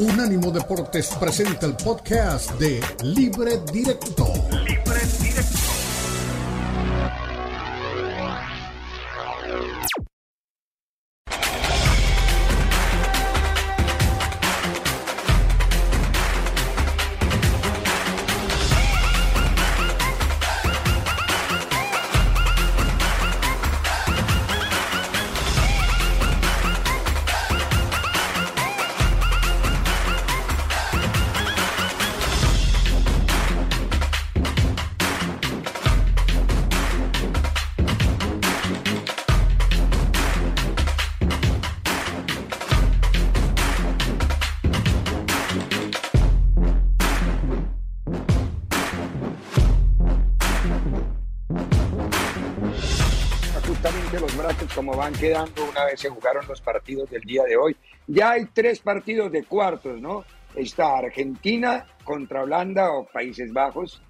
Unánimo Deportes presenta el podcast de Libre Directo. Quedando una vez se jugaron los partidos del día de hoy. Ya hay tres partidos de cuartos, ¿no? Está Argentina contra Holanda o Países Bajos,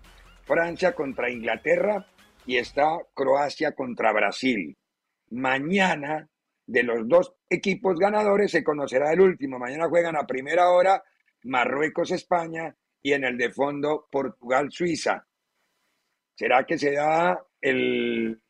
Francia contra Inglaterra y está Croacia contra Brasil. Mañana, de los dos equipos ganadores, se conocerá el último. Mañana juegan a primera hora Marruecos-España y en el de fondo Portugal-Suiza. ¿Será que se da el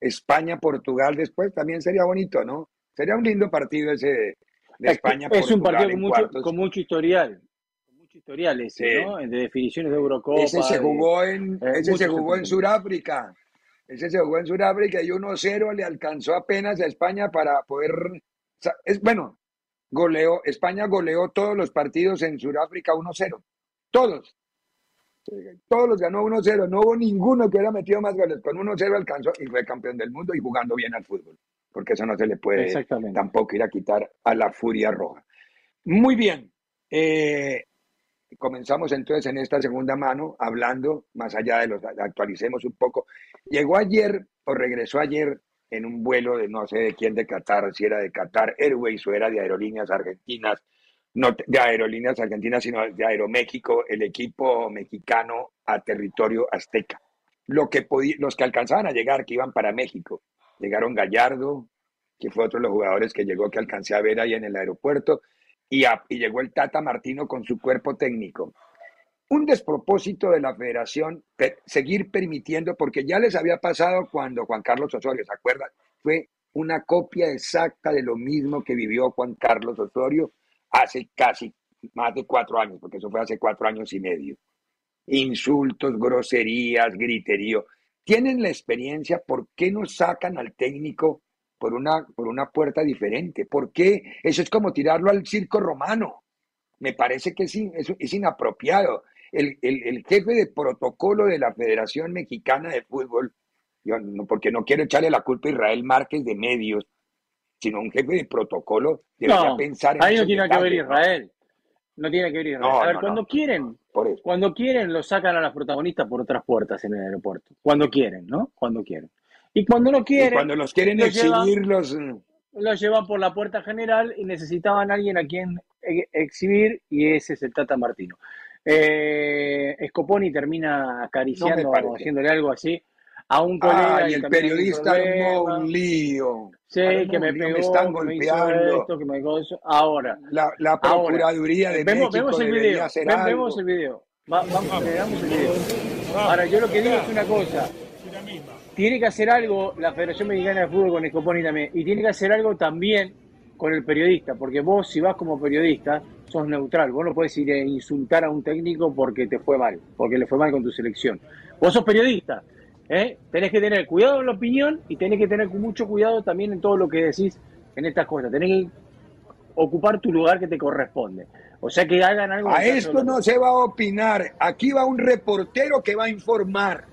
España-Portugal después, también sería bonito, ¿no? Sería un lindo partido ese de, España-Portugal. Es un partido con mucho, con mucho, historial. Con mucho historial ese, ¿no? De definiciones de Eurocopa. Ese se jugó en, ese se jugó en Sudáfrica. Ese se jugó en Sudáfrica y 1-0 le alcanzó apenas a España para poder. Es, bueno, goleó, España goleó todos los partidos en Sudáfrica 1-0. Todos. Todos los ganó 1-0, no hubo ninguno que hubiera metido más goles. Con 1-0 alcanzó y fue campeón del mundo y jugando bien al fútbol, porque eso no se le puede tampoco ir a quitar a la furia roja. Muy bien, eh, comenzamos entonces en esta segunda mano hablando, más allá de los, actualicemos un poco. Llegó ayer o regresó ayer en un vuelo de no sé de quién de Qatar, si era de Qatar Airways o era de Aerolíneas Argentinas, no de Aerolíneas Argentinas, sino de Aeroméxico, el equipo mexicano a territorio azteca. Lo que los que alcanzaban a llegar, que iban para México, llegaron Gallardo, que fue otro de los jugadores que llegó, que alcancé a ver ahí en el aeropuerto, y, y llegó el Tata Martino con su cuerpo técnico. Un despropósito de la federación seguir permitiendo, porque ya les había pasado cuando Juan Carlos Osorio, ¿se acuerdan? Fue una copia exacta de lo mismo que vivió Juan Carlos Osorio hace casi más de cuatro años, porque eso fue hace cuatro años y medio. Insultos, groserías, griterío. Tienen la experiencia, ¿por qué no sacan al técnico por una, por una puerta diferente? ¿Por qué? Eso es como tirarlo al circo romano. Me parece que es, es, inapropiado. El, el, jefe de protocolo de la Federación Mexicana de Fútbol, yo, no, porque no quiero echarle la culpa a Israel Márquez de medios, sino un jefe de protocolo debería pensar en Ahí no tiene que ver Israel. No tiene que ver Israel. a ver, cuando quieren, cuando quieren, lo sacan a las protagonistas por otras puertas en el aeropuerto. Cuando quieren, ¿no? Cuando quieren. Y cuando no quieren. cuando los quieren exhibir, los. Los llevan por la puerta general y necesitaban a alguien a quien e, exhibir, y ese es el Tata Martino. Eh, Scoponi termina acariciando, haciéndole algo así a un colega. y el periodista armó un lío. Sí, que me, pegó, me están golpeando. Esto, que me eso. Ahora. La, la Procuraduría de vemos, México vemos el video. vemos el video. vamos, veamos el video. Ahora, yo lo que digo es una cosa. Tiene que hacer algo la Federación Mexicana de Fútbol con Escoponi también. Y tiene que hacer algo también con el periodista. Porque vos, si vas como periodista, sos neutral. Vos no puedes ir a insultar a un técnico porque te fue mal. Porque le fue mal con tu selección. Vos sos periodista ¿eh? Tenés que tener cuidado en la opinión y tenés que tener mucho cuidado también en todo lo que decís en estas cosas. Tenés que ocupar tu lugar que te corresponde. O sea que hagan algo. A esto no se va a opinar. Aquí va un reportero que va a informar.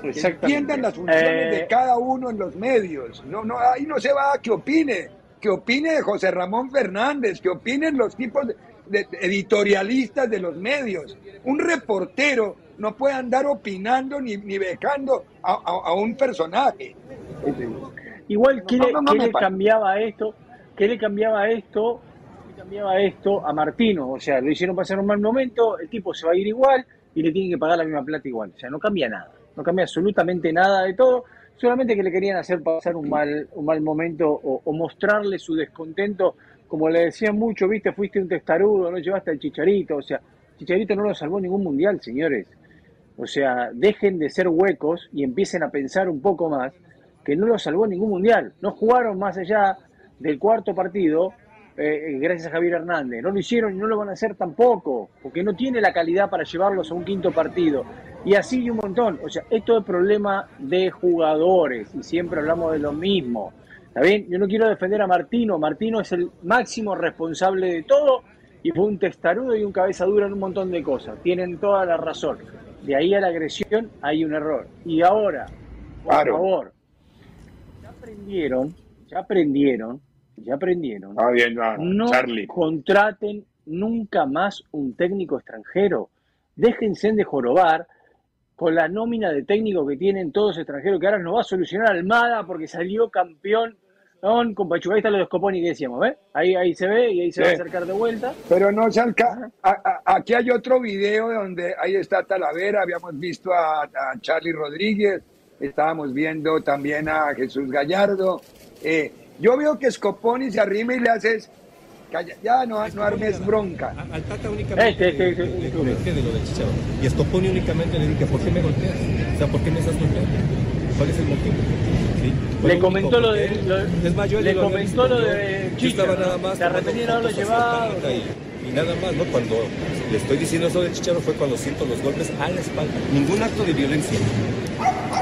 Que entiendan las funciones de eh, cada uno en los medios. No, no, ahí no se va a que opine. Que opine José Ramón Fernández, que opinen los tipos de editorialistas de los medios. Un reportero no puede andar opinando ni, ni becando a, un personaje. Igual, ¿qué, le, cambiaba esto? ¿Qué le cambiaba esto? ¿Qué cambiaba esto a Martino? O sea, lo hicieron pasar un mal momento, el tipo se va a ir igual y le tienen que pagar la misma plata igual. O sea, no cambia nada, no cambia absolutamente nada de todo, solamente que le querían hacer pasar un mal, un mal momento o, mostrarle su descontento como le decían mucho, viste, fuiste un testarudo, no llevaste al chicharito, o sea, chicharito no lo salvó ningún mundial, señores. O sea, dejen de ser huecos y empiecen a pensar un poco más que no lo salvó ningún mundial. No jugaron más allá del cuarto partido eh, gracias a Javier Hernández. No lo hicieron y no lo van a hacer tampoco, porque no tiene la calidad para llevarlos a un quinto partido. Y así y un montón. O sea, esto es problema de jugadores y siempre hablamos de lo mismo. ¿Está bien? Yo no quiero defender a Martino. Martino es el máximo responsable de todo y fue un testarudo y un cabeza dura en un montón de cosas. Tienen toda la razón. De ahí a la agresión hay un error. Y ahora, por favor, ya aprendieron, ya aprendieron, ya aprendieron. Ah, bien, no contraten nunca más un técnico extranjero. Déjense de jorobar con la nómina de técnico que tienen todos extranjeros, que ahora no va a solucionar Almada porque salió campeón con Pachuca. Ahí está lo de Scoponi que decíamos, ¿ves? Ahí, ahí se ve y ahí se va a acercar de vuelta. Pero no, Salca, aquí hay otro video donde ahí está Talavera, habíamos visto a, Charlie Rodríguez, estábamos viendo también a Jesús Gallardo. Eh, yo veo que Scoponi se arrima y le haces ya no, no armes bronca. Al Tata únicamente este, este, este, le, comenté de lo del Chicharro. Y a Scoponi únicamente le dije, ¿por qué me golpeas? O sea, ¿por qué me estás golpeando? ¿Cuál es el motivo? Le comentó lo de, es más, yo le comentó lo de Chicharro. nada más. Lo llevaba. Y, nada más, ¿no? Cuando le estoy diciendo eso de Chicharro fue cuando siento los golpes a la espalda. Ningún acto de violencia.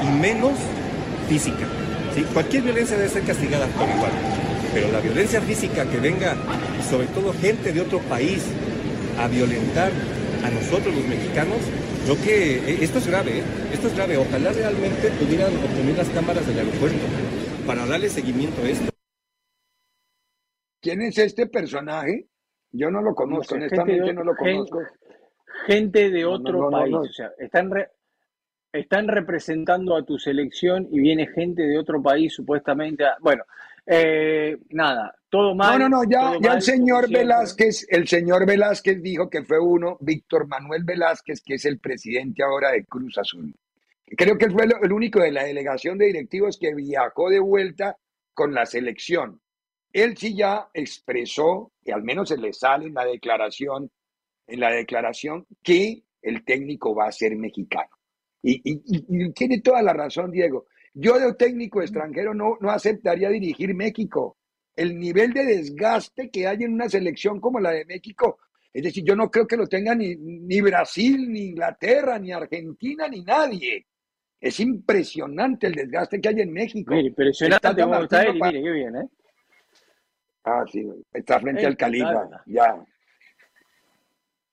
Y menos física. ¿sí? Cualquier violencia debe ser castigada por igual. Pero la violencia física que venga, y sobre todo gente de otro país, a violentar a nosotros los mexicanos, creo que eh, esto es grave, ¿eh? esto es grave. Ojalá realmente pudieran obtener las cámaras del aeropuerto para darle seguimiento a esto. ¿Quién es este personaje? Yo no lo conozco, honestamente no lo conozco. Gente de otro país, o sea, están, están representando a tu selección y viene gente de otro país supuestamente. bueno, eh, nada, todo mal. No, no, no, ya, ya el señor Velázquez, el señor Velázquez dijo que fue uno, Víctor Manuel Velázquez, que es el presidente ahora de Cruz Azul. Creo que fue el único de la delegación de directivos que viajó de vuelta con la selección. Él sí ya expresó, y al menos se le sale en la declaración, en la declaración, que el técnico va a ser mexicano. y tiene toda la razón, Diego. Yo de técnico extranjero no, no aceptaría dirigir México. El nivel de desgaste que hay en una selección como la de México, es decir, yo no creo que lo tenga ni, ni Brasil, ni Inglaterra, ni Argentina, ni nadie. Es impresionante el desgaste que hay en México. Mire, impresionante cómo está él, mire qué bien, ¿eh? Ah, sí, está frente al Califa, ya.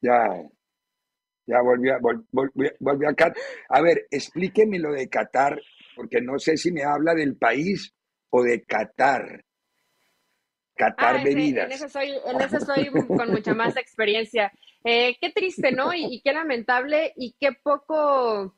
Ya. Ya volvió, a, volvió, a Qatar. A ver, explíqueme lo de Qatar, porque no sé si me habla del país o de Qatar. Qatar ah, bebidas. En eso soy, en eso soy con mucha más experiencia. Eh, qué triste, ¿no? y, qué lamentable y qué poco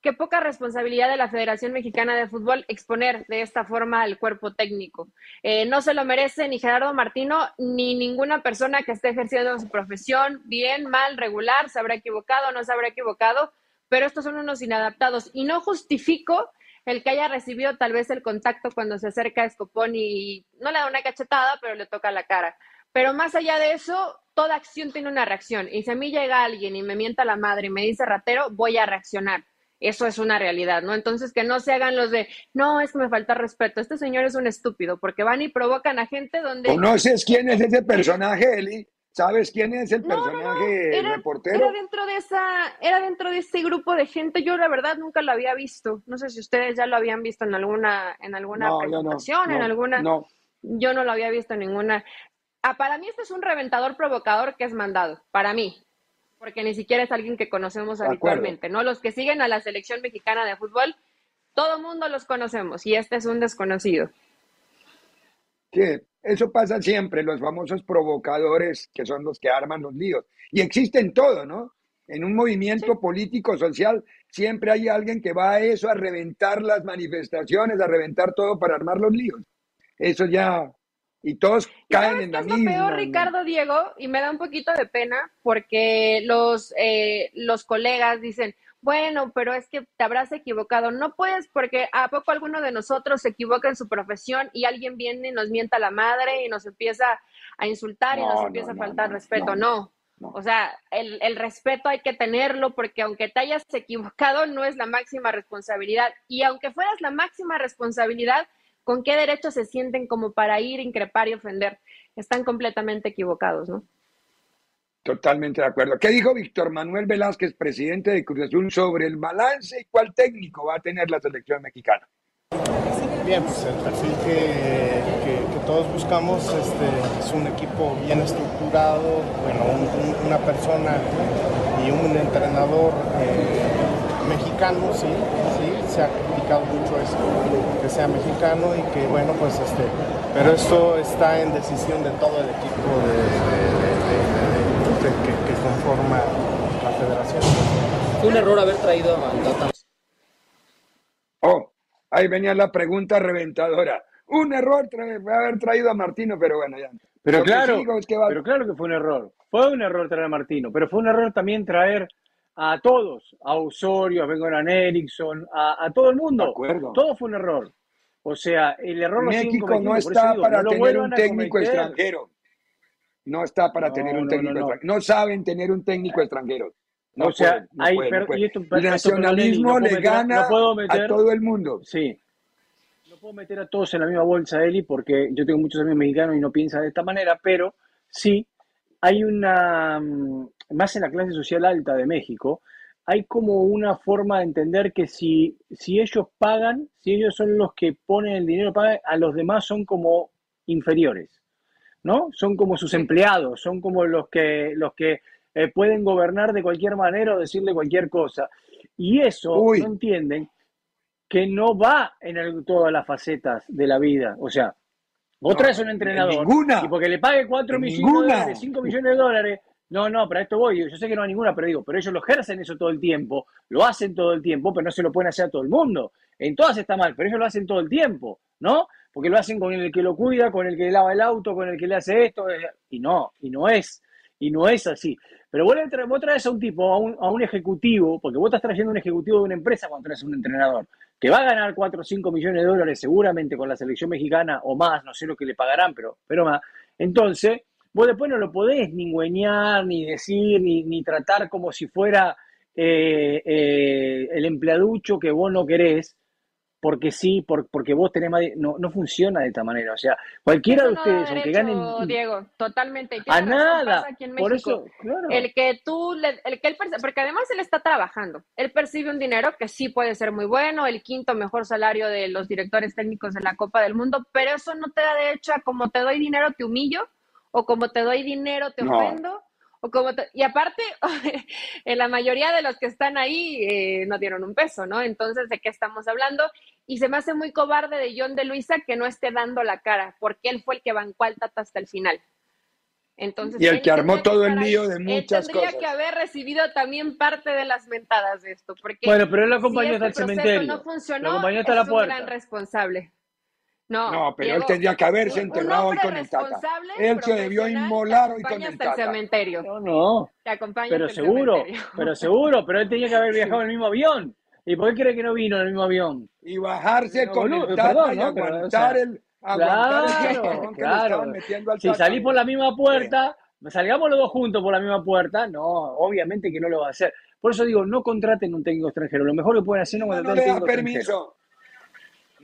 qué poca responsabilidad de la Federación Mexicana de Fútbol exponer de esta forma al cuerpo técnico. Eh, no se lo merece ni Gerardo Martino ni ninguna persona que esté ejerciendo su profesión, bien, mal, regular, se habrá equivocado, no se habrá equivocado, pero estos son unos inadaptados y no justifico el que haya recibido tal vez el contacto cuando se acerca a Escopón y no le da una cachetada, pero le toca la cara. Pero más allá de eso, toda acción tiene una reacción. Y si a mí llega alguien y me mienta la madre y me dice ratero, voy a reaccionar. Eso es una realidad, ¿no? Entonces, que no se hagan los de, no, es que me falta respeto, este señor es un estúpido, porque van y provocan a gente donde... ¿Conoces quién es ese personaje, Eli? ¿Sabes quién es el personaje Era, reportero? Era dentro de esa, era dentro de ese grupo de gente. Yo la verdad nunca lo había visto. No sé si ustedes ya lo habían visto en alguna, en alguna presentación, en alguna. No. Yo no lo había visto en ninguna. Ah, para mí este es un reventador provocador que es mandado. Para mí porque ni siquiera es alguien que conocemos habitualmente, ¿no? Los que siguen a la selección mexicana de fútbol, todo mundo los conocemos y este es un desconocido. Sí, eso pasa siempre, los famosos provocadores que son los que arman los líos. Y existen todo, ¿no? En un movimiento político, social, siempre hay alguien que va a eso, a reventar las manifestaciones, a reventar todo para armar los líos. Eso ya y todos caen en la misma. Es lo peor, Ricardo Diego, y me da un poquito de pena porque los, eh, los colegas dicen, bueno, pero es que te habrás equivocado. No puedes porque a poco alguno de nosotros se equivoca en su profesión y alguien viene y nos mienta la madre y nos empieza a insultar y nos empieza a faltar respeto. No. O sea, el, el, respeto hay que tenerlo porque aunque te hayas equivocado no es la máxima responsabilidad. Y aunque fueras la máxima responsabilidad, ¿con qué derecho se sienten como para ir, increpar y ofender? Están completamente equivocados, ¿no? Totalmente de acuerdo. ¿Qué dijo Víctor Manuel Velázquez, presidente de Cruz Azul, sobre el balance y cuál técnico va a tener la selección mexicana? Bien, pues el perfil que, que, todos buscamos este, es un equipo bien estructurado, bueno, una persona y un entrenador eh, mexicano, sí, sí, se ha criticado mucho eso, que sea mexicano y que bueno, pues este, pero esto está en decisión de todo el equipo de que, conforma la federación. Fue un error haber traído a Tata. Oh, ahí venía la pregunta reventadora. Un error haber traído a Martino, pero bueno, ya. Pero claro, pero claro que fue un error. Fue un error traer a Martino, pero fue un error también traer a todos, a Osorio, a Bengoran Erickson, a, a, todo el mundo. Todo fue un error. O sea, el error México no está para tener un técnico extranjero no está para tener un técnico extranjero. No saben tener un técnico extranjero. No o sea, hay el nacionalismo le gana a todo el mundo. Sí. No puedo meter a todos en la misma bolsa, Eli, porque yo tengo muchos amigos mexicanos y no piensan de esta manera, pero sí hay una, mm, más en la clase social alta de México, hay como una forma de entender que si, si ellos pagan, si ellos son los que ponen el dinero, pagan, a los demás son como inferiores. ¿No? Son como sus empleados, son como los que, los que eh, pueden gobernar de cualquier manera o decirle cualquier cosa. Y eso no entienden que no va en todas las facetas de la vida. O sea, otra es un entrenador y porque le pague 4 millones de dólares, 5 millones de dólares, no, no, para esto voy. Yo sé que no hay ninguna, pero digo, pero ellos lo ejercen eso todo el tiempo, lo hacen todo el tiempo, pero no se lo pueden hacer a todo el mundo. En todas está mal, pero ellos lo hacen todo el tiempo, ¿no? porque lo hacen con el que lo cuida, con el que lava el auto, con el que le hace esto, eh, y no, y no es, y no es así. Pero vos, vos traes a un tipo, a un, a un ejecutivo, porque vos estás trayendo un ejecutivo de una empresa cuando traes a un entrenador, que va a ganar 4 o 5 millones de dólares seguramente con la selección mexicana o más, no sé lo que le pagarán, pero, pero más. Entonces, vos después no lo podés ni güeñar, ni decir, ni, ni tratar como si fuera eh, eh, el empleaducho que vos no querés, porque sí, porque vos tenés más... No, no funciona de esta manera. O sea, cualquiera de ustedes, aunque ganen... Diego, totalmente. A nada. por eso, El que tú, el que él porque además él está trabajando. Él percibe un dinero que sí puede ser muy bueno, el quinto mejor salario de los directores técnicos de la Copa del Mundo, pero eso no te da derecho a como te doy dinero te humillo o como te doy dinero te ofendo o como y aparte, en la mayoría de los que están ahí eh, no dieron un peso, ¿no? Entonces, ¿de qué estamos hablando? Y se me hace muy cobarde de John de Luisa que no esté dando la cara, porque él fue el que bancó al Tata hasta el final. Entonces, y el que armó todo el lío de muchas él tendría cosas. que haber recibido también parte de las mentadas de esto. Porque bueno, pero él lo acompañó hasta el este cementerio. no funcionó, acompañó hasta la puerta. un gran responsable. No, pero él tendría que haberse enterrado hoy con el Tata. Él se debió inmolar hoy con el Tata. cementerio. No, no. Te acompaña pero seguro, pero seguro, pero él tenía que haber viajado en el mismo avión. ¿Y por qué cree que no vino en el mismo avión? Y bajarse con el Tata y aguantar el aguantar claro, el claro. Si salís por la misma puerta, salgamos los dos juntos por la misma puerta, no, obviamente que no lo va a hacer. Por eso digo, no contraten un técnico extranjero. Lo mejor que pueden hacer es no contratar no, no un técnico permiso.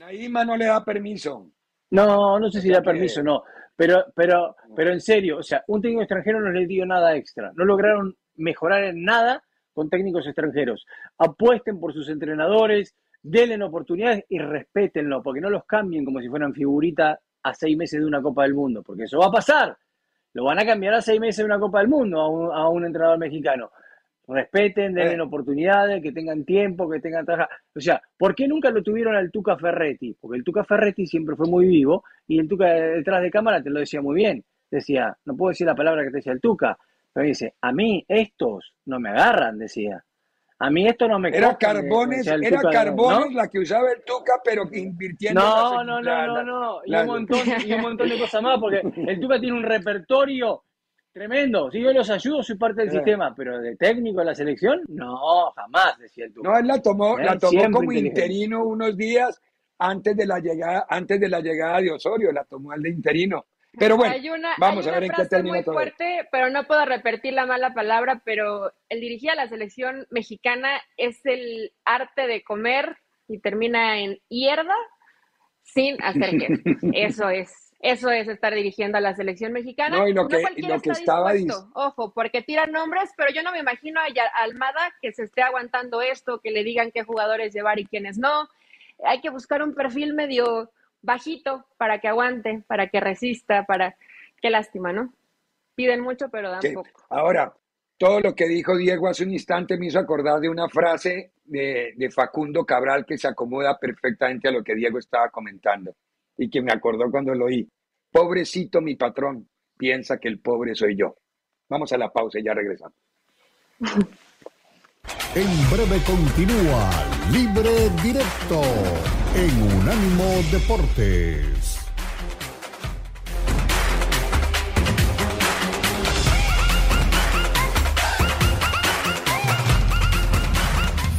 Naima no le da permiso. No, no sé si da permiso, no. Pero, pero, pero en serio, o sea, un técnico extranjero no le dio nada extra. No lograron mejorar en nada con técnicos extranjeros. Apuesten por sus entrenadores, denle oportunidades y respétenlo, porque no los cambien como si fueran figurita a seis meses de una Copa del Mundo, porque eso va a pasar. Lo van a cambiar a seis meses de una Copa del Mundo a un, a un entrenador mexicano respeten, denle eh. oportunidades, que tengan tiempo, que tengan trabajo. O sea, ¿por qué nunca lo tuvieron al Tuca Ferretti? Porque el Tuca Ferretti siempre fue muy vivo y el Tuca detrás de cámara te lo decía muy bien. Decía, no puedo decir la palabra que te decía el Tuca, pero dice, a mí estos no me agarran, decía. A mí esto no me Era Carbones, era Carbones la que usaba el Tuca, pero invirtiendo no, no, no, no, no, y un montón, y un montón de cosas más, porque el Tuca tiene un repertorio Tremendo. Si yo los ayudo, soy parte del Eh. sistema, pero de técnico de la selección, no, jamás, decía el Tuca. No, él la tomó, Eh, la tomó como interino unos días antes de la llegada, antes de la llegada de Osorio, la tomó el de interino. Pero bueno, hay una, vamos hay a ver en qué termina muy todo. fuerte, pero no puedo repetir la mala palabra, pero el dirigir a la selección mexicana es el arte de comer y termina en hierda sin hacer qué. Eso es, eso es estar dirigiendo a la selección mexicana. No, y lo que- cualquiera lo que está estaba dispuesto, ojo, porque tiran nombres, pero yo no me imagino a Almada que se esté aguantando esto, que le digan qué jugadores llevar y quiénes no. Hay que buscar un perfil medio bajito para que aguante, para que resista, para... Qué lástima, ¿no? Piden mucho, pero dan Sí. poco. Ahora, todo lo que dijo Diego hace un instante me hizo acordar de una frase de, de Facundo Cabral que se acomoda perfectamente a lo que Diego estaba comentando y que me acordó cuando lo oí. Pobrecito mi patrón, piensa que el pobre soy yo. Vamos a la pausa y ya regresamos. En breve continúa Libre Directo en Unánimo Deportes.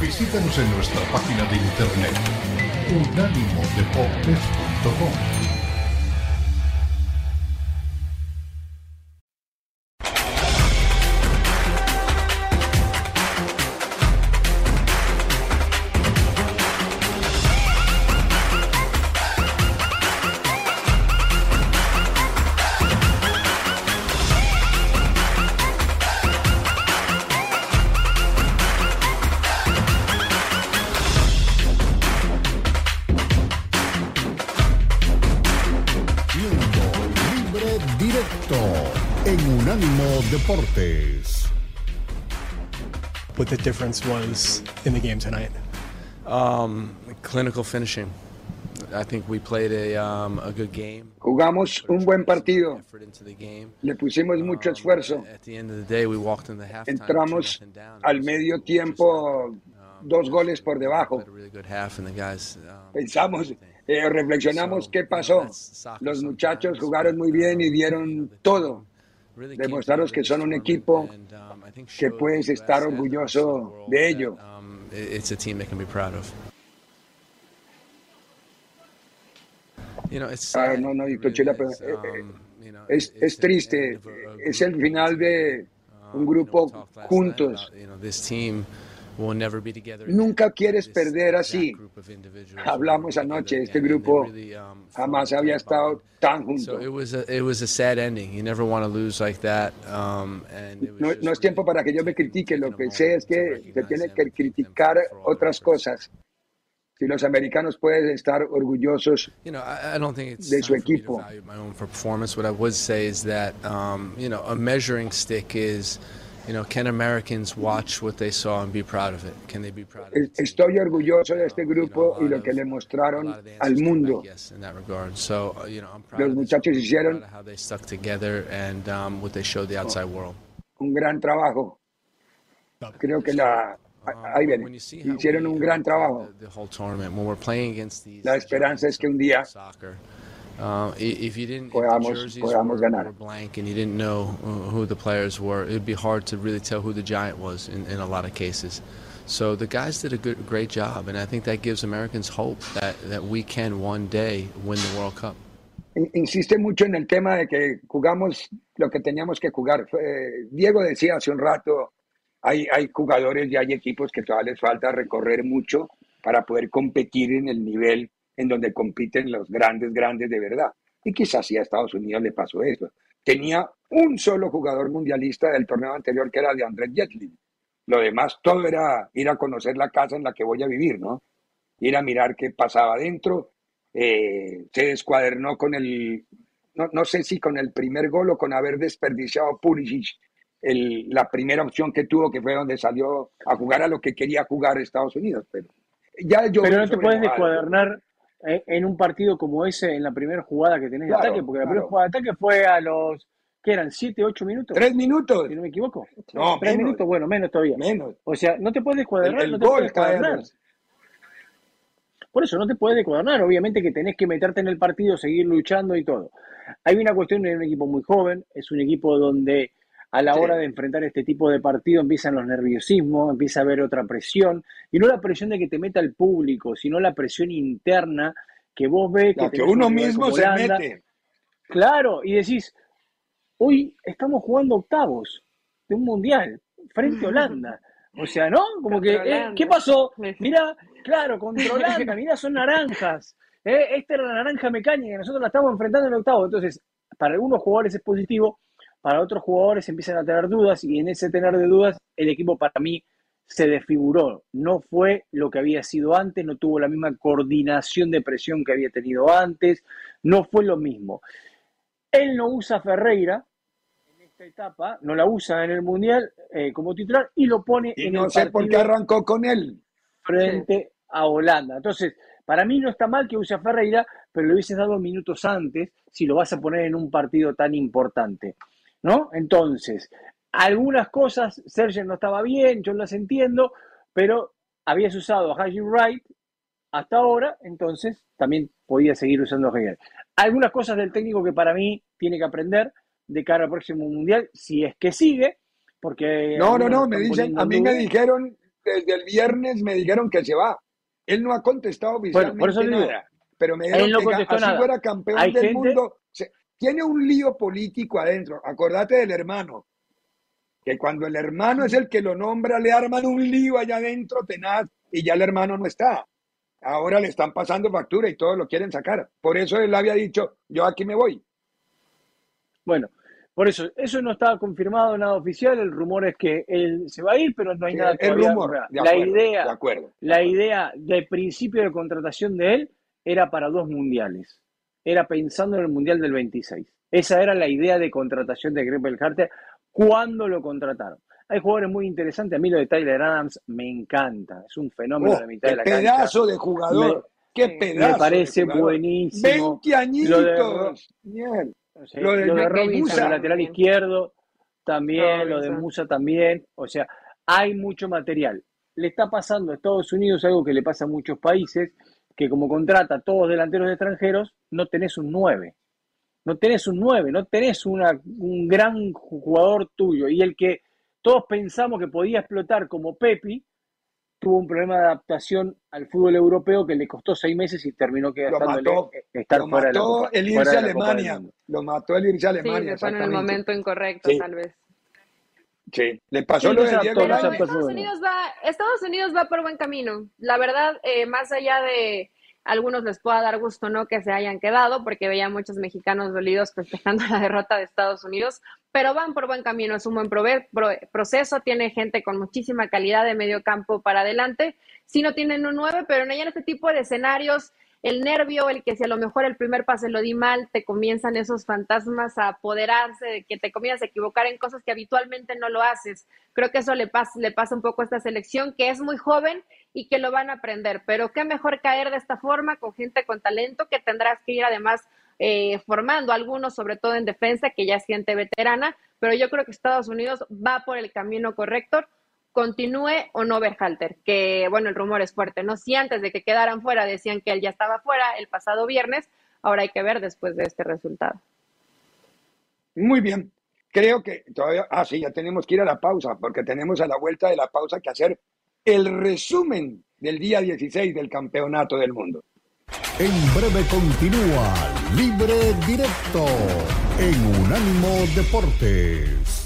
Visítanos en nuestra página de internet unánimodeportes.com. en Unánimo Deportes. what the difference was in the game tonight. Um, clinical finishing. I think we played a, um, a good game. Jugamos un buen partido, Effort into the game. le pusimos mucho Um, esfuerzo. At the end of the day, we walked in the halftime. Entramos 2-0 down. al medio tiempo um, dos goles por debajo. played a really good half, and the guys, um, Pensamos, eh, reflexionamos qué pasó. Los muchachos jugaron muy bien y dieron todo. Demostraros que son un equipo um, que puedes estar orgulloso de ello. Ah, no, no, it escuché la really is, pre- eh, eh, um, know, Es, es triste, es el final de un grupo juntos. Nunca quieres perder así. Hablamos anoche, este grupo um, jamás había estado tan junto. it was a it was a sad ending. You never want to lose like that. And it was No, no es tiempo para que yo me critique, lo que sé es que se tiene que criticar otras cosas. Si los americanos pueden estar orgullosos, You know, I, I don't think it's de su equipo. You know, can Americans watch what they saw and be proud of it? Can they be proud of it? Estoy orgulloso de este grupo y lo que le mostraron al mundo. Los muchachos hicieron un gran trabajo. Creo que la ahí viene. Hicieron un gran trabajo. La esperanza es que un día uh, if you didn't, if the jerseys podamos were, were blank and you didn't know uh, who the players were, it'd be hard to really tell who the giant was in, in a lot of cases. So the guys did a good, great job, and I think that gives Americans hope that, that we can one day win the World Cup. In- Insiste mucho en el tema de que jugamos lo que teníamos que jugar. Diego decía hace un rato, hay, hay jugadores y hay equipos que todavía les falta recorrer mucho para poder competir en el nivel en donde compiten los grandes, grandes de verdad. Y quizás sí a Estados Unidos le pasó eso. Tenía un solo jugador mundialista del torneo anterior que era de Andrés Jetlin. Lo demás, todo era ir a conocer la casa en la que voy a vivir, ¿no? Ir a mirar qué pasaba adentro. Eh, se descuadernó con el, no, no sé si con el primer gol o con haber desperdiciado Pulisic el- la primera opción que tuvo, que fue donde salió a jugar a lo que quería jugar Estados Unidos. Pero ya yo Pero no te puedes descuadernar en, en un partido como ese en la primera jugada que tenés de ataque, porque la claro. primera jugada de ataque fue a los, ¿qué eran? ¿Siete, ocho minutos? Tres minutos. Si no me equivoco. No, Tres menos. minutos, bueno, menos todavía. Menos. O sea, no te puedes El, el no te puedes los- Por eso no te puedes descuadernar, obviamente que tenés que meterte en el partido, seguir luchando y todo. Hay una cuestión de un equipo muy joven, es un equipo donde a la hora de enfrentar este tipo de partido empiezan los nerviosismos, empieza a haber otra presión, y no la presión de que te meta el público, sino la presión interna que vos ves que, que uno mismo se mete. Claro, y decís, hoy estamos jugando octavos de un mundial frente a Holanda. O sea, ¿no? Como que, eh, ¿qué pasó? Mira, claro, contra Holanda, mira, son naranjas. Eh, esta era la naranja mecánica, nosotros la estamos enfrentando en el octavo. Entonces, para algunos jugadores es positivo, para otros jugadores empiezan a tener dudas y en ese tener de dudas el equipo para mí se desfiguró. No fue lo que había sido antes, no tuvo la misma coordinación de presión que había tenido antes, no fue lo mismo. Él no usa Ferreira en esta etapa, no la usa en el Mundial eh, como titular y lo pone y en no el sé por qué arrancó con él. frente a Holanda. Entonces, para mí no está mal que use a Ferreira, pero lo hubieses dado minutos antes si lo vas a poner en un partido tan importante. ¿No? Entonces, algunas cosas, Sergio no estaba bien, yo las entiendo, pero habías usado a Haji Wright hasta ahora, entonces también podía seguir usando a Haji Algunas cosas del técnico que para mí tiene que aprender de cara al próximo mundial, si es que sigue, porque... No, no, no, me dicen, a mí me dijeron, desde el viernes me dijeron que se va. Él no ha contestado oficialmente por eso nada. digo, pero me dijeron no que así nada. fuera campeón Hay del gente- mundo. Tiene un lío político adentro. Acordate del hermano. Que cuando el hermano es el que lo nombra, le arman un lío allá adentro tenaz y ya el hermano no está. Ahora le están pasando factura y todos lo quieren sacar. Por eso él había dicho, yo aquí me voy. Bueno, por eso, eso no está confirmado, nada oficial, el rumor es que él se va a ir, pero no hay Sí, nada el rumor, confirmado. de La acuerdo, idea, de acuerdo. la idea de principio de contratación de él era para dos mundiales. Era pensando en el mundial del 26. Esa era la idea de contratación de Greg Belharte cuando lo contrataron. Hay jugadores muy interesantes. A mí lo de Tyler Adams me encanta. Es un fenómeno Oh, de mitad qué de la cancha. pedazo de jugador. qué pedazo. me parece de buenísimo. 20 añitos. Lo de. Sí, Lo de lo de Musa. Robinson, el lateral izquierdo, también, lo de. Musa también. O sea, hay mucho material. Le está pasando a Estados Unidos algo que le pasa a muchos países, que como contrata a todos delanteros extranjeros, no tenés un 9. No tenés un 9, no tenés una, un gran jugador tuyo. Y el que todos pensamos que podía explotar como Pepi, tuvo un problema de adaptación al fútbol europeo que le costó seis meses y terminó Lo quedándole mató. estar Lo fuera de la mató Copa- el fuera irse a de la Copa del Alemania. Mundo. Lo mató el irse a Sí, Alemania. se fue en el momento incorrecto, Sí. tal vez. Sí. Le pasó Sí, lo Diego. Estados. Unidos va, Estados Unidos va por buen camino. La verdad, eh, más allá de algunos les pueda dar gusto no que se hayan quedado, porque veía muchos mexicanos dolidos festejando la derrota de Estados Unidos, pero van por buen camino, es un buen pro- proceso, tiene gente con muchísima calidad de medio campo para adelante. Sí no tienen un 9, pero en este tipo de escenarios, el nervio, el que si a lo mejor el primer pase lo di mal, te comienzan esos fantasmas a apoderarse, de que te comienzas a equivocar en cosas que habitualmente no lo haces. Creo que eso le pasa, le pasa un poco a esta selección, que es muy joven y que lo van a aprender. Pero qué mejor caer de esta forma con gente con talento que tendrás que ir además eh, formando algunos, sobre todo en defensa, que ya es gente veterana. Pero yo creo que Estados Unidos va por el camino correcto continúe o no Berhalter, que bueno, el rumor es fuerte, ¿no? Si antes de que quedaran fuera decían que él ya estaba fuera el pasado viernes, ahora hay que ver después de este resultado. Muy bien. Creo que todavía, ah, sí, ya tenemos que ir a la pausa, porque tenemos a la vuelta de la pausa que hacer el resumen del día 16 del campeonato del mundo. En breve continúa Libre Directo en Unánimo Deportes.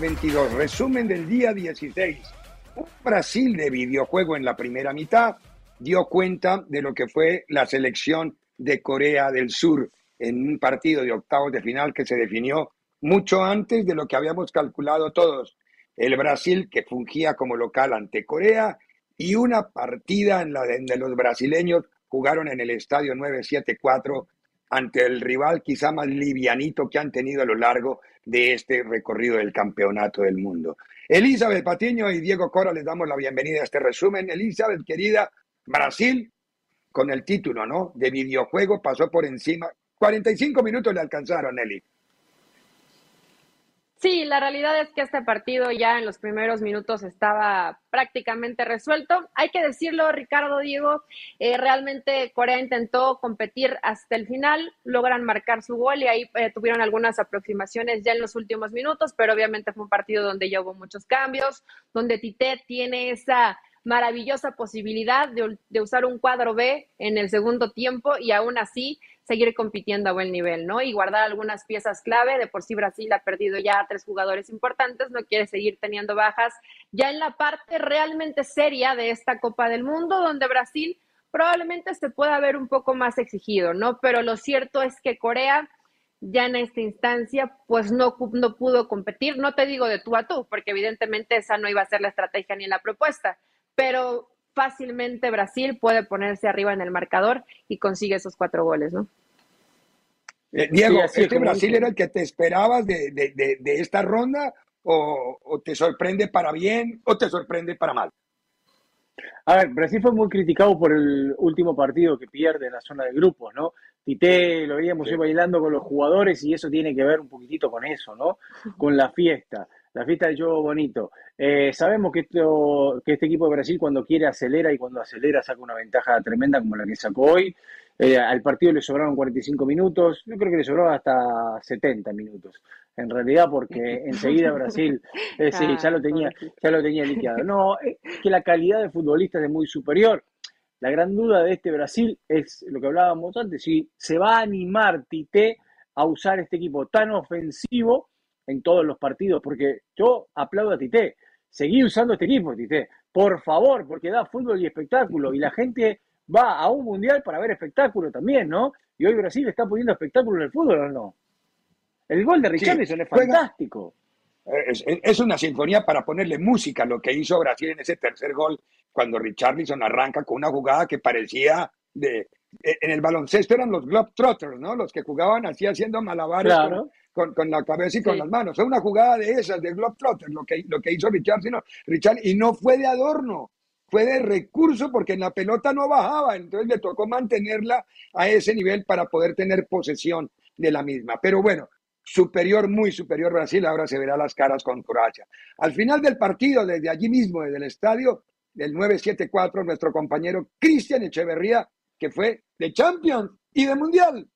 2022. Resumen del día 16. Un Brasil de videojuego en la primera mitad dio cuenta de lo que fue la selección de Corea del Sur en un partido de octavos de final que se definió mucho antes de lo que habíamos calculado todos. El Brasil que fungía como local ante Corea y una partida en la de los brasileños jugaron en el estadio 974 ante el rival quizá más livianito que han tenido a lo largo de este recorrido del campeonato del mundo. Elizabeth Patiño y Diego Cora les damos la bienvenida a este resumen. Elizabeth, querida, Brasil con el título, ¿no? De videojuego pasó por encima. 45 minutos le alcanzaron, Eli. Sí, la realidad es que este partido ya en los primeros minutos estaba prácticamente resuelto. Hay que decirlo, Ricardo Diego, eh, realmente Corea intentó competir hasta el final, logran marcar su gol y ahí eh, tuvieron algunas aproximaciones ya en los últimos minutos, pero obviamente fue un partido donde ya hubo muchos cambios, donde Tite tiene esa maravillosa posibilidad de, de usar un cuadro B en el segundo tiempo y aún así seguir compitiendo a buen nivel, ¿no? Y guardar algunas piezas clave. De por sí Brasil ha perdido ya tres jugadores importantes, no quiere seguir teniendo bajas. Ya en la parte realmente seria de esta Copa del Mundo, donde Brasil probablemente se pueda ver un poco más exigido, ¿no? Pero lo cierto es que Corea ya en esta instancia, pues no, no pudo competir. No te digo de tú a tú, porque evidentemente esa no iba a ser la estrategia ni la propuesta, pero fácilmente Brasil puede ponerse arriba en el marcador y consigue esos cuatro goles, ¿no? Eh, Diego, ¿este Brasil era el que te esperabas de, esta ronda o, te sorprende para bien o te sorprende para mal? A ver, Brasil fue muy criticado por el último partido que pierde en la zona de grupos, ¿no? Tite lo veíamos sí. bailando con los jugadores y eso tiene que ver un poquitito con eso, ¿no? Con la fiesta, la fiesta del juego bonito. Eh, sabemos que, esto, que este equipo de Brasil cuando quiere acelera y cuando acelera saca una ventaja tremenda como la que sacó hoy. Eh, al partido le sobraron 45 minutos, yo creo que le sobró hasta 70 minutos, en realidad, porque enseguida Brasil, eh, sí, ya lo tenía, ya lo tenía liquidado. No, es que la calidad de futbolistas es muy superior. La gran duda de este Brasil es lo que hablábamos antes, si se va a animar Tite a usar este equipo tan ofensivo en todos los partidos, porque yo aplaudo a Tite, seguí usando este equipo, Tite, por favor, porque da fútbol y espectáculo, y la gente va a un mundial para ver espectáculo también, ¿no? Y hoy Brasil está poniendo espectáculo en el fútbol, ¿o no? El gol de Richarlison sí, es fantástico. Es, es, una sinfonía para ponerle música lo que hizo Brasil en ese tercer gol, cuando Richarlison arranca con una jugada que parecía de... En el baloncesto eran los Globetrotters, ¿no? Los que jugaban así haciendo malabares claro. con, con, la cabeza y con sí. las manos. Fue una jugada de esas, de Globetrotters, lo que, lo que hizo Richarlison, Richard, y no fue de adorno fue de recurso porque en la pelota no bajaba, entonces le tocó mantenerla a ese nivel para poder tener posesión de la misma. Pero bueno, superior, muy superior Brasil, ahora se verá las caras con Croacia. Al final del partido, desde allí mismo, desde el estadio del 974, nuestro compañero Cristian Echeverría, que fue de Champions y de Mundial.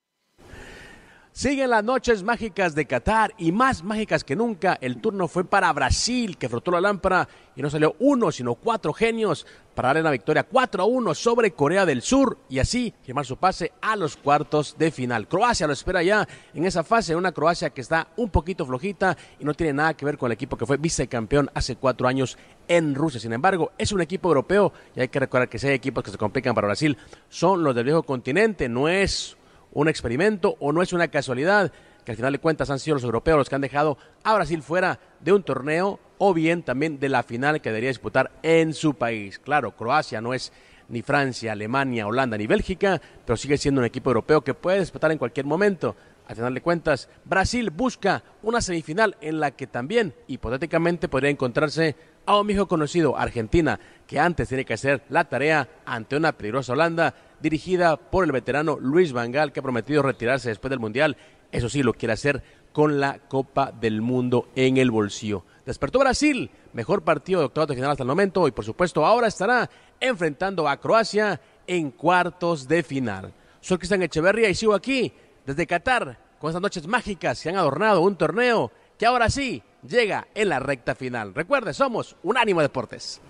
Siguen las noches mágicas de Qatar y más mágicas que nunca. El turno fue para Brasil, que frotó la lámpara y no salió uno, sino cuatro genios para darle la victoria 4 a 1 sobre Corea del Sur y así firmar su pase a los cuartos de final. Croacia lo espera ya en esa fase, una Croacia que está un poquito flojita y no tiene nada que ver con el equipo que fue vicecampeón hace cuatro años en Rusia. Sin embargo, es un equipo europeo y hay que recordar que si hay equipos que se complican para Brasil, son los del viejo continente, no es un experimento o no es una casualidad que al final de cuentas han sido los europeos los que han dejado a Brasil fuera de un torneo o bien también de la final que debería disputar en su país. Claro, Croacia no es ni Francia, Alemania, Holanda ni Bélgica, pero sigue siendo un equipo europeo que puede disputar en cualquier momento. Al final de cuentas, Brasil busca una semifinal en la que también hipotéticamente podría encontrarse a un viejo conocido, Argentina, que antes tiene que hacer la tarea ante una peligrosa Holanda dirigida por el veterano Luis Vangal, que ha prometido retirarse después del Mundial. Eso sí, lo quiere hacer con la Copa del Mundo en el bolsillo. Despertó Brasil, mejor partido de octavo de final hasta el momento y por supuesto ahora estará enfrentando a Croacia en cuartos de final. Soy Cristian Echeverría y sigo aquí desde Qatar con estas noches mágicas que han adornado un torneo que ahora sí llega en la recta final. Recuerde, somos Unánimo Deportes.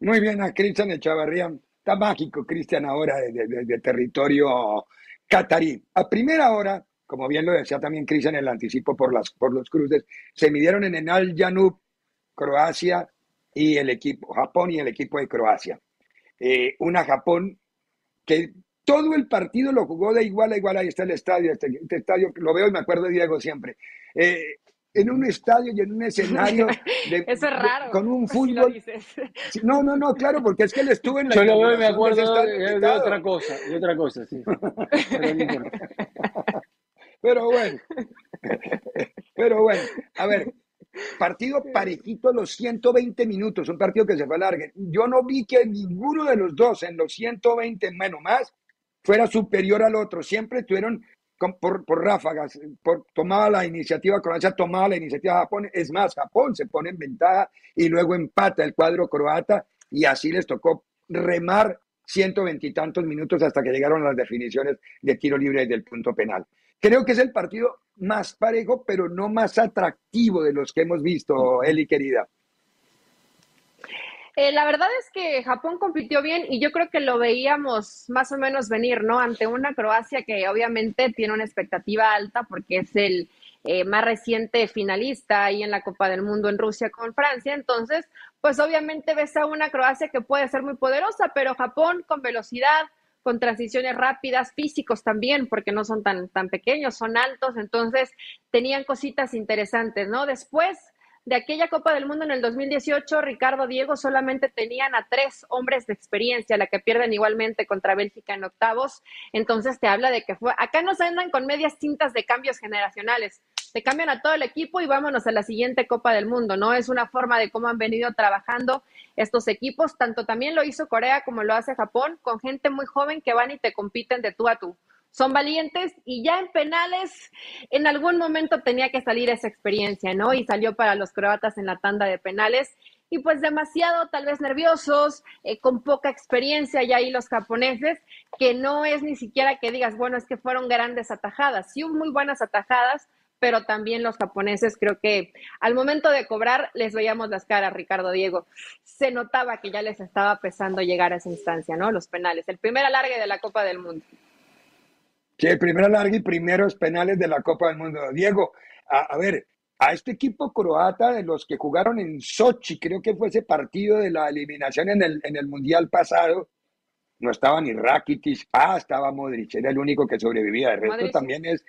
Muy bien, a Cristian Echeverría. Está mágico, Cristian, ahora de, territorio catarí. A primera hora, como bien lo decía también Cris en el anticipo por, por los cruces, se midieron en Enal Janub, Croacia y el equipo, Japón y el equipo de Croacia. Eh, una Japón que todo el partido lo jugó de igual a igual, ahí está el estadio, este, este estadio, lo veo y me acuerdo de Diego siempre. Eh, en un estadio y en un escenario. De, Eso es raro. con un fútbol. no, no, no, claro, porque es que él estuvo en la. Yo lo veo y me acuerdo de, de, otra cosa, de otra cosa, sí. Pero bueno, pero bueno, a ver, partido parejito a los 120 minutos, un partido que se fue largo. Yo no vi que ninguno de los dos en los 120 menos más fuera superior al otro. Siempre tuvieron por, por ráfagas, por, tomaba la iniciativa Croacia, tomaba la iniciativa Japón. Es más, Japón se pone en ventaja y luego empata el cuadro croata y así les tocó remar 120 y tantos minutos hasta que llegaron las definiciones de tiro libre del punto penal. Creo que es el partido más parejo, pero no más atractivo de los que hemos visto, Eli querida. Eh, la verdad es que Japón compitió bien y yo creo que lo veíamos más o menos venir, ¿no? Ante una Croacia que obviamente tiene una expectativa alta porque es el eh, más reciente finalista ahí en la Copa del Mundo en Rusia con Francia. Entonces, pues obviamente ves a una Croacia que puede ser muy poderosa, pero Japón con velocidad, con transiciones rápidas, físicos también, porque no son tan, tan pequeños, son altos, entonces tenían cositas interesantes, ¿no? Después de aquella Copa del Mundo en el 2018, Ricardo Diego solamente tenían a tres hombres de experiencia, la que pierden igualmente contra Bélgica en octavos. Entonces te habla de que fue, acá no se andan con medias tintas de cambios generacionales. Te cambian a todo el equipo y vámonos a la siguiente Copa del Mundo, ¿no? Es una forma de cómo han venido trabajando estos equipos. Tanto también lo hizo Corea como lo hace Japón, con gente muy joven que van y te compiten de tú a tú son valientes y ya en penales en algún momento tenía que salir esa experiencia, ¿no? Y salió para los croatas en la tanda de penales y pues demasiado tal vez nerviosos, eh, con poca experiencia ya ahí los japoneses, que no es ni siquiera que digas, bueno, es que fueron grandes atajadas, sí muy buenas atajadas, pero también los japoneses creo que al momento de cobrar les veíamos las caras, Ricardo Diego. Se notaba que ya les estaba pesando llegar a esa instancia, ¿no? Los penales, el primer alargue de la Copa del Mundo. Sí, el primer alargue y primeros penales de la Copa del Mundo. Diego, a, ver, a este equipo croata de los que jugaron en Sochi, creo que fue ese partido de la eliminación en el, en el Mundial pasado, no estaba ni Rakitic, ah, estaba Modric, era el único que sobrevivía. El resto también es,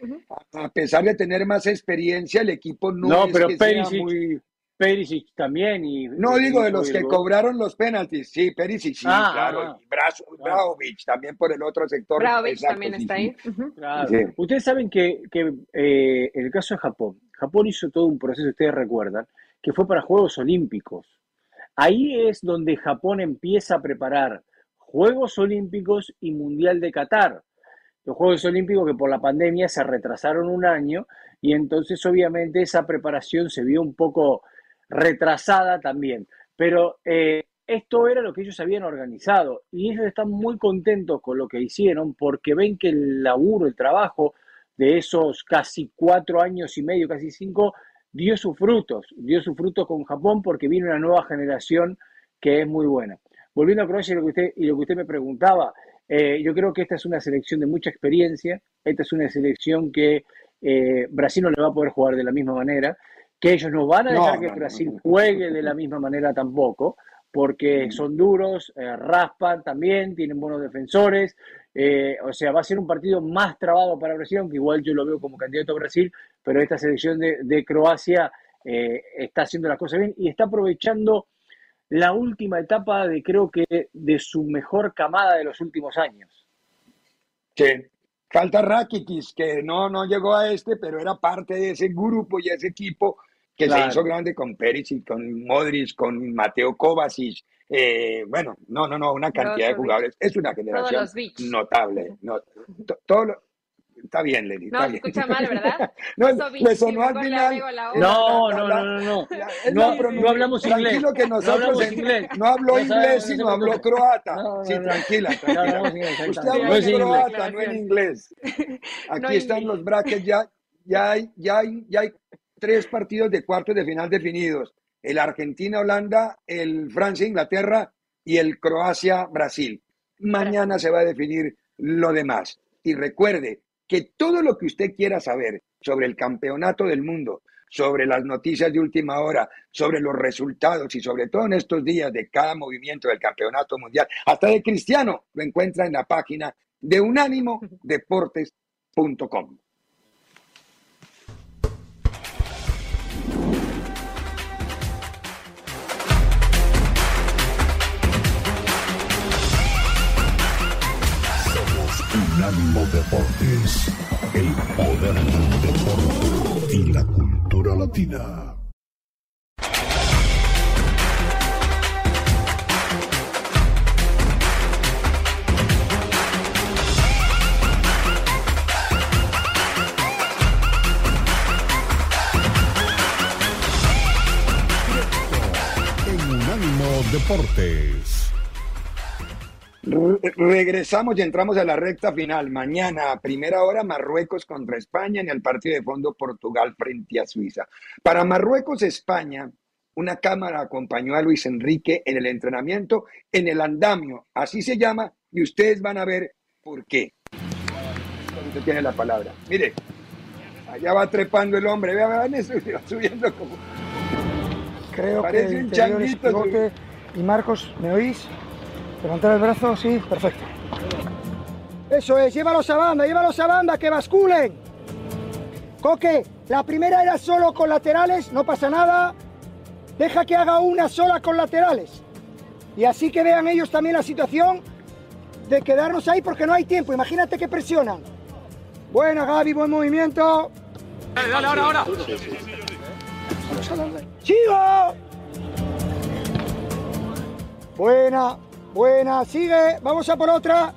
a pesar de tener más experiencia, el equipo no, no es pero que sea muy... Perisic también. Y, No digo de los que cobraron los penaltis, sí, Perisic, sí, Ah, claro, ah. y Brazo- Brajovic también por el otro sector. Bravovic exacto, también sí, está sí. ahí. Claro. Sí. Ustedes saben que, que, eh, en el caso de Japón, Japón hizo todo un proceso, ustedes recuerdan, que fue para Juegos Olímpicos. Ahí es donde Japón empieza a preparar Juegos Olímpicos y Mundial de Qatar. Los Juegos Olímpicos que por la pandemia se retrasaron un año y entonces obviamente esa preparación se vio un poco retrasada también. Pero eh, esto era lo que ellos habían organizado y ellos están muy contentos con lo que hicieron porque ven que el laburo, el trabajo de esos casi cuatro años y medio, casi cinco, dio sus frutos, dio sus frutos con Japón porque viene una nueva generación que es muy buena. Volviendo a Croacia y lo que usted, y lo que usted me preguntaba, eh, yo creo que esta es una selección de mucha experiencia, esta es una selección que eh, Brasil no le va a poder jugar de la misma manera, que ellos no van a No, dejar que no, Brasil no. juegue de la misma manera tampoco, porque son duros, eh, raspan también, tienen buenos defensores, eh, o sea, va a ser un partido más trabado para Brasil, aunque igual yo lo veo como candidato a Brasil, pero esta selección de, de Croacia eh, está haciendo las cosas bien y está aprovechando la última etapa de creo que de su mejor camada de los últimos años. Sí. Falta Rakitic, que no, no llegó a este, pero era parte de ese grupo y ese equipo que Claro. se hizo grande con Perisic, con Modric, con Mateo Kovacic. eh, bueno, no, no, no, una cantidad de jugadores. Es una Todos generación notable. No, to- todo lo- está bien, Leli. No, bien. escucha mal, ¿verdad? No, me sonó al final. No, no, no, no, no. No, pronun- no hablamos inglés. Tranquilo que No nosotros en- inglés. no habló No sabe- inglés, no sino habló croata. No, sí, no, no. tranquila, No, no Usted habló No en es inglés. croata, no en inglés. Aquí No están los brackets, ya, ya, hay, ya, hay, ya hay tres partidos de cuartos de final definidos. El Argentina-Holanda, el Francia-Inglaterra y el Croacia-Brasil. Mañana se va a definir lo demás. Y recuerde, que todo lo que usted quiera saber sobre el campeonato del mundo, sobre las noticias de última hora, sobre los resultados y sobre todo en estos días de cada movimiento del campeonato mundial, hasta de Cristiano, lo encuentra en la página de unánimodeportes.com. Unánimo Deportes, el poder del deporte y la cultura latina. Deportes. Re- regresamos y entramos a la recta final. Mañana, a primera hora, Marruecos contra España en el partido de fondo Portugal frente a Suiza. Para Marruecos-España, una cámara acompañó a Luis Enrique en el entrenamiento, en el andamio, así se llama, y ustedes van a ver por qué. Usted tiene la palabra. Mire, allá va trepando el hombre, vean, vean eso, va subiendo como... Creo Parece que un changuito, pivote. Y Marcos, ¿me oís? Levantar el brazo, sí, perfecto. Eso es, llévalos a banda, llévalos a banda, que basculen. Coque, la primera era solo con laterales, no pasa nada. Deja que haga una sola con laterales. Y así que vean ellos también la situación de quedarnos ahí porque no hay tiempo. Imagínate que presionan. Buena, Gaby, buen movimiento. Dale, dale, ahora, ahora. ¡Chivo! Buena, buena, sigue, vamos a por otra.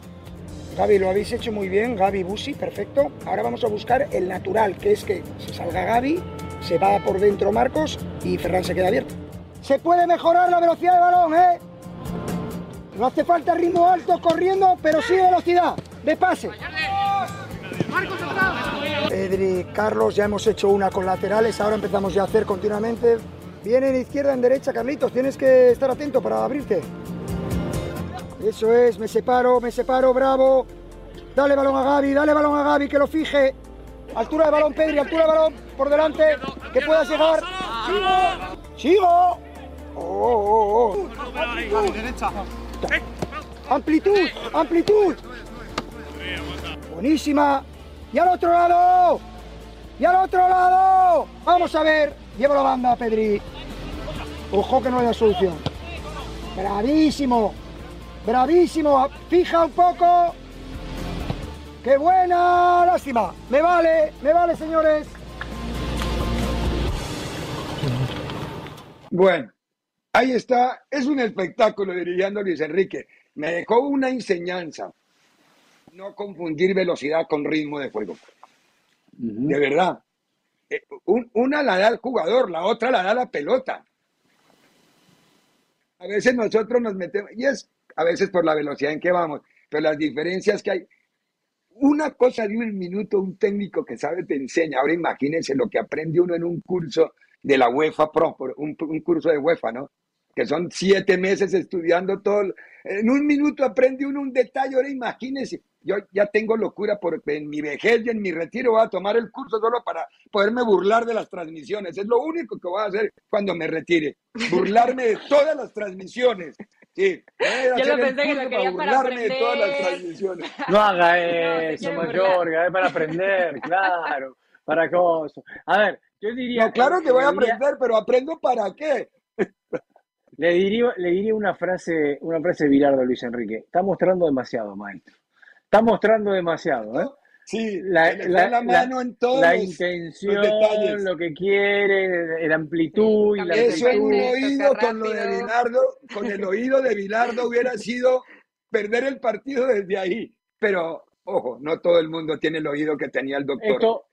Gaby, lo habéis hecho muy bien, Gaby Busi, perfecto. Ahora vamos a buscar el natural, que es que se salga Gaby, se va por dentro Marcos y Ferran se queda abierto. Se puede mejorar la velocidad de balón, ¿eh? No hace falta ritmo alto corriendo, pero sí velocidad, de pase. Pedri, Carlos, ya hemos hecho una con laterales, ahora empezamos ya a hacer continuamente. Viene en izquierda, en derecha, Carlitos, tienes que estar atento para abrirte. Eso es, me separo, me separo, bravo. Dale balón a Gaby, dale balón a Gaby, que lo fije. Altura de balón, Pedri, altura de balón, por delante, que puedas llegar. ¡Sigo! ¡Sigo! ¡Oh, oh, oh! ¡Amplitud! ¡Amplitud! Buenísima. Y al otro lado. Y al otro lado. Vamos a ver. Lleva la banda, Pedri. Ojo que no haya solución. Bravísimo. Bravísimo. Fija un poco. ¡Qué buena! Lástima. Me vale, me vale, señores. Bueno, ahí está. Es un espectáculo dirigiendo Luis Enrique. Me dejó una enseñanza. No confundir velocidad con ritmo de juego. De verdad. Eh, un- una la da al jugador, la otra la da la pelota. A veces nosotros nos metemos, y es a veces por la velocidad en que vamos, pero las diferencias que hay. Una cosa de un minuto, un técnico que sabe te enseña. Ahora imagínense lo que aprende uno en un curso de la UEFA Pro, un, un curso de UEFA, ¿no? Que son siete meses estudiando todo. En un minuto aprende uno un detalle. Ahora imagínense, yo ya tengo locura porque en mi vejez y en mi retiro voy a tomar el curso solo para poderme burlar de las transmisiones. Es lo único que voy a hacer cuando me retire. Burlarme de todas las transmisiones. Sí, Yo lo pensé que lo quería para burlarme de todas las transmisiones. No haga No, eso, quiere Mayorga, es para aprender, claro, para cosas. A ver, yo diría... No, claro que voy a diría- aprender, pero aprendo para qué. Le diría, le diría una frase, una frase de Bilardo a Luis Enrique. Está mostrando demasiado, maestro. Está mostrando demasiado, ¿eh? Sí, La, en todos intención, los detalles. lo que quiere, la amplitud y la Eso en un oído con lo de Bilardo, con el oído de Bilardo hubiera sido perder el partido desde ahí. Pero, ojo, no todo el mundo tiene el oído que tenía el doctor. Esto,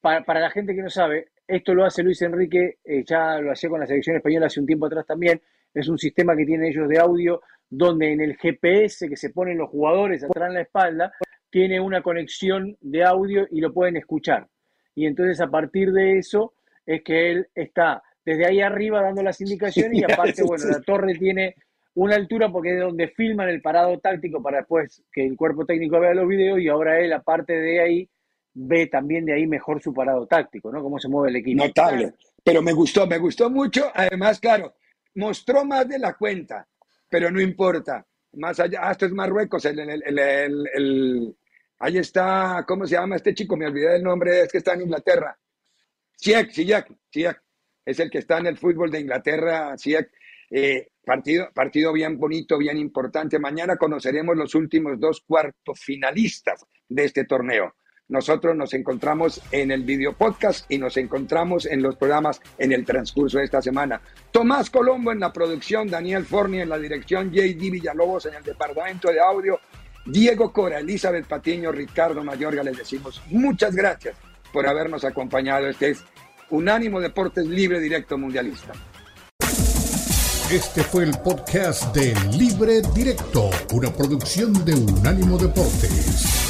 para, para la gente que no sabe, esto lo hace Luis Enrique, eh, ya lo hacía con la selección española hace un tiempo atrás también. Es un sistema que tienen ellos de audio, donde en el GPS que se ponen los jugadores atrás en la espalda, tiene una conexión de audio y lo pueden escuchar. Y entonces a partir de eso es que él está desde ahí arriba dando las indicaciones y aparte, bueno, la torre tiene una altura porque es donde filman el parado táctico para después que el cuerpo técnico vea los videos y ahora él, aparte de ahí, ve también de ahí mejor su parado táctico, ¿no? Cómo se mueve el equipo. Notable. Pero me gustó, me gustó mucho. Además, claro, mostró más de la cuenta, pero no importa. Más allá, ah, esto es Marruecos, el, el, el, ahí está, ¿cómo se llama este chico? Me olvidé del nombre, es que está en Inglaterra. Siak, Siak, Siak. Es el que está en el fútbol de Inglaterra, Siak. Eh, partido, partido bien bonito, bien importante. Mañana conoceremos los últimos dos cuartos finalistas de este torneo. Nosotros nos encontramos en el video podcast y nos encontramos en los programas en el transcurso de esta semana. Tomás Colombo en la producción, Daniel Forni en la dirección, JD Villalobos en el departamento de audio, Diego Cora, Elizabeth Patiño, Ricardo Mayorga, les decimos muchas gracias por habernos acompañado. Este es Unánimo Deportes Libre Directo Mundialista. Este fue el podcast de Libre Directo, una producción de Unánimo Deportes.